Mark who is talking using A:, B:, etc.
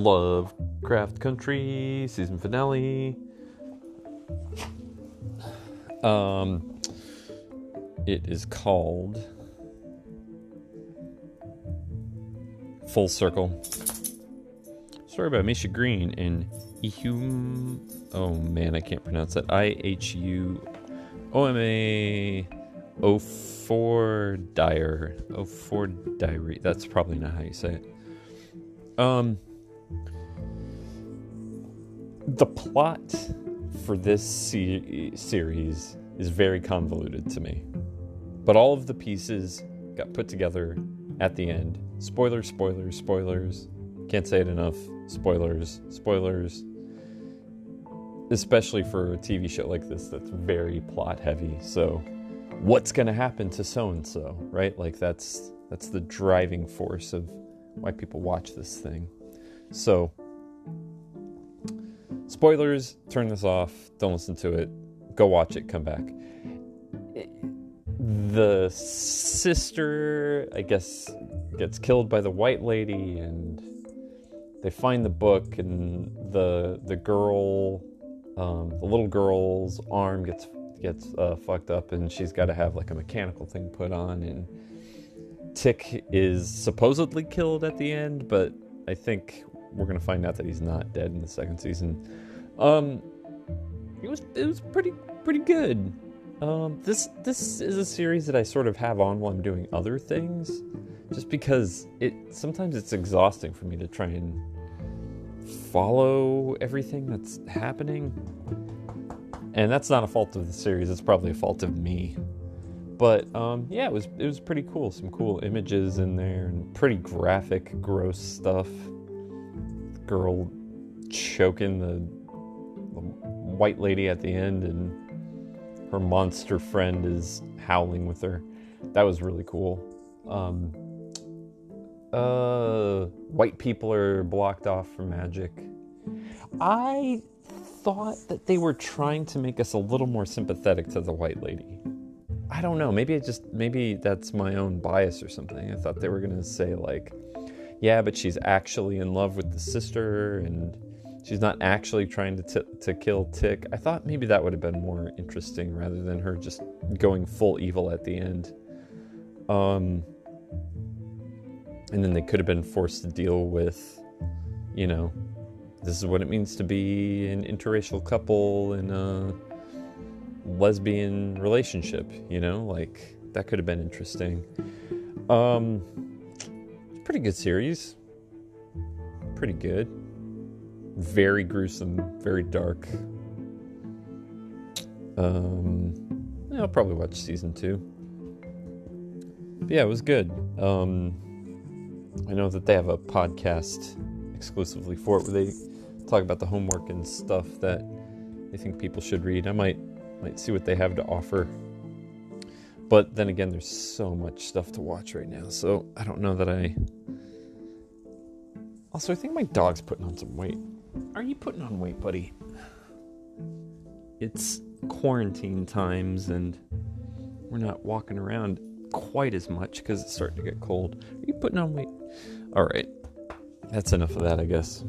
A: Lovecraft Country season finale. Um, it is called Full Circle. Story by Misha Green and Ihum. Oh man, I can't pronounce that. I H U O M A O four Dyer. O four Diary. That's probably not how you say it. Um, the plot for this se- series is very convoluted to me, but all of the pieces got put together at the end. Spoilers, spoilers, spoilers. Can't say it enough. Spoilers, spoilers. Especially for a TV show like this that's very plot heavy. So, what's going to happen to so and so, right? Like that's that's the driving force of why people watch this thing. So, spoilers, turn this off, don't listen to it, go watch it, come back. The sister, I guess, gets killed by the white lady, and they find the book, and the the girl, um, the little girl's arm gets gets uh, fucked up, and she's got to have like a mechanical thing put on, and Tic is supposedly killed at the end, but I think we're gonna find out that he's not dead in the second season. Um, it was it was pretty pretty good. Um, this this is a series that I sort of have on while I'm doing other things, just because it sometimes it's exhausting for me to try and follow everything that's happening. And that's not a fault of the series; it's probably a fault of me. But um, yeah, it was it was pretty cool. Some cool images in there and pretty graphic, gross stuff. Girl choking the, the white lady at the end, and her monster friend is howling with her. That was really cool. Um, uh, white people are blocked off from magic. I thought that they were trying to make us a little more sympathetic to the white lady. I don't know. Maybe it just maybe that's my own bias or something. I thought they were gonna say like, yeah, but she's actually in love with the sister and she's not actually trying to t- to kill Tic. I thought maybe that would have been more interesting rather than her just going full evil at the end. Um, and then they could have been forced to deal with, you know, this is what it means to be an interracial couple in a lesbian relationship, you know, like that could have been interesting. Um, pretty good series. Pretty good. Very gruesome, very dark. Um, I'll probably watch season two. But yeah, it was good. Um, I know that they have a podcast exclusively for it where they talk about the homework and stuff that they think people should read. I might might see what they have to offer. But then again, there's so much stuff to watch right now, so I don't know that I. Also, I think my dog's putting on some weight. Are you putting on weight, buddy? It's quarantine times, and we're not walking around quite as much because it's starting to get cold. Are you putting on weight? All right, that's enough of that, I guess.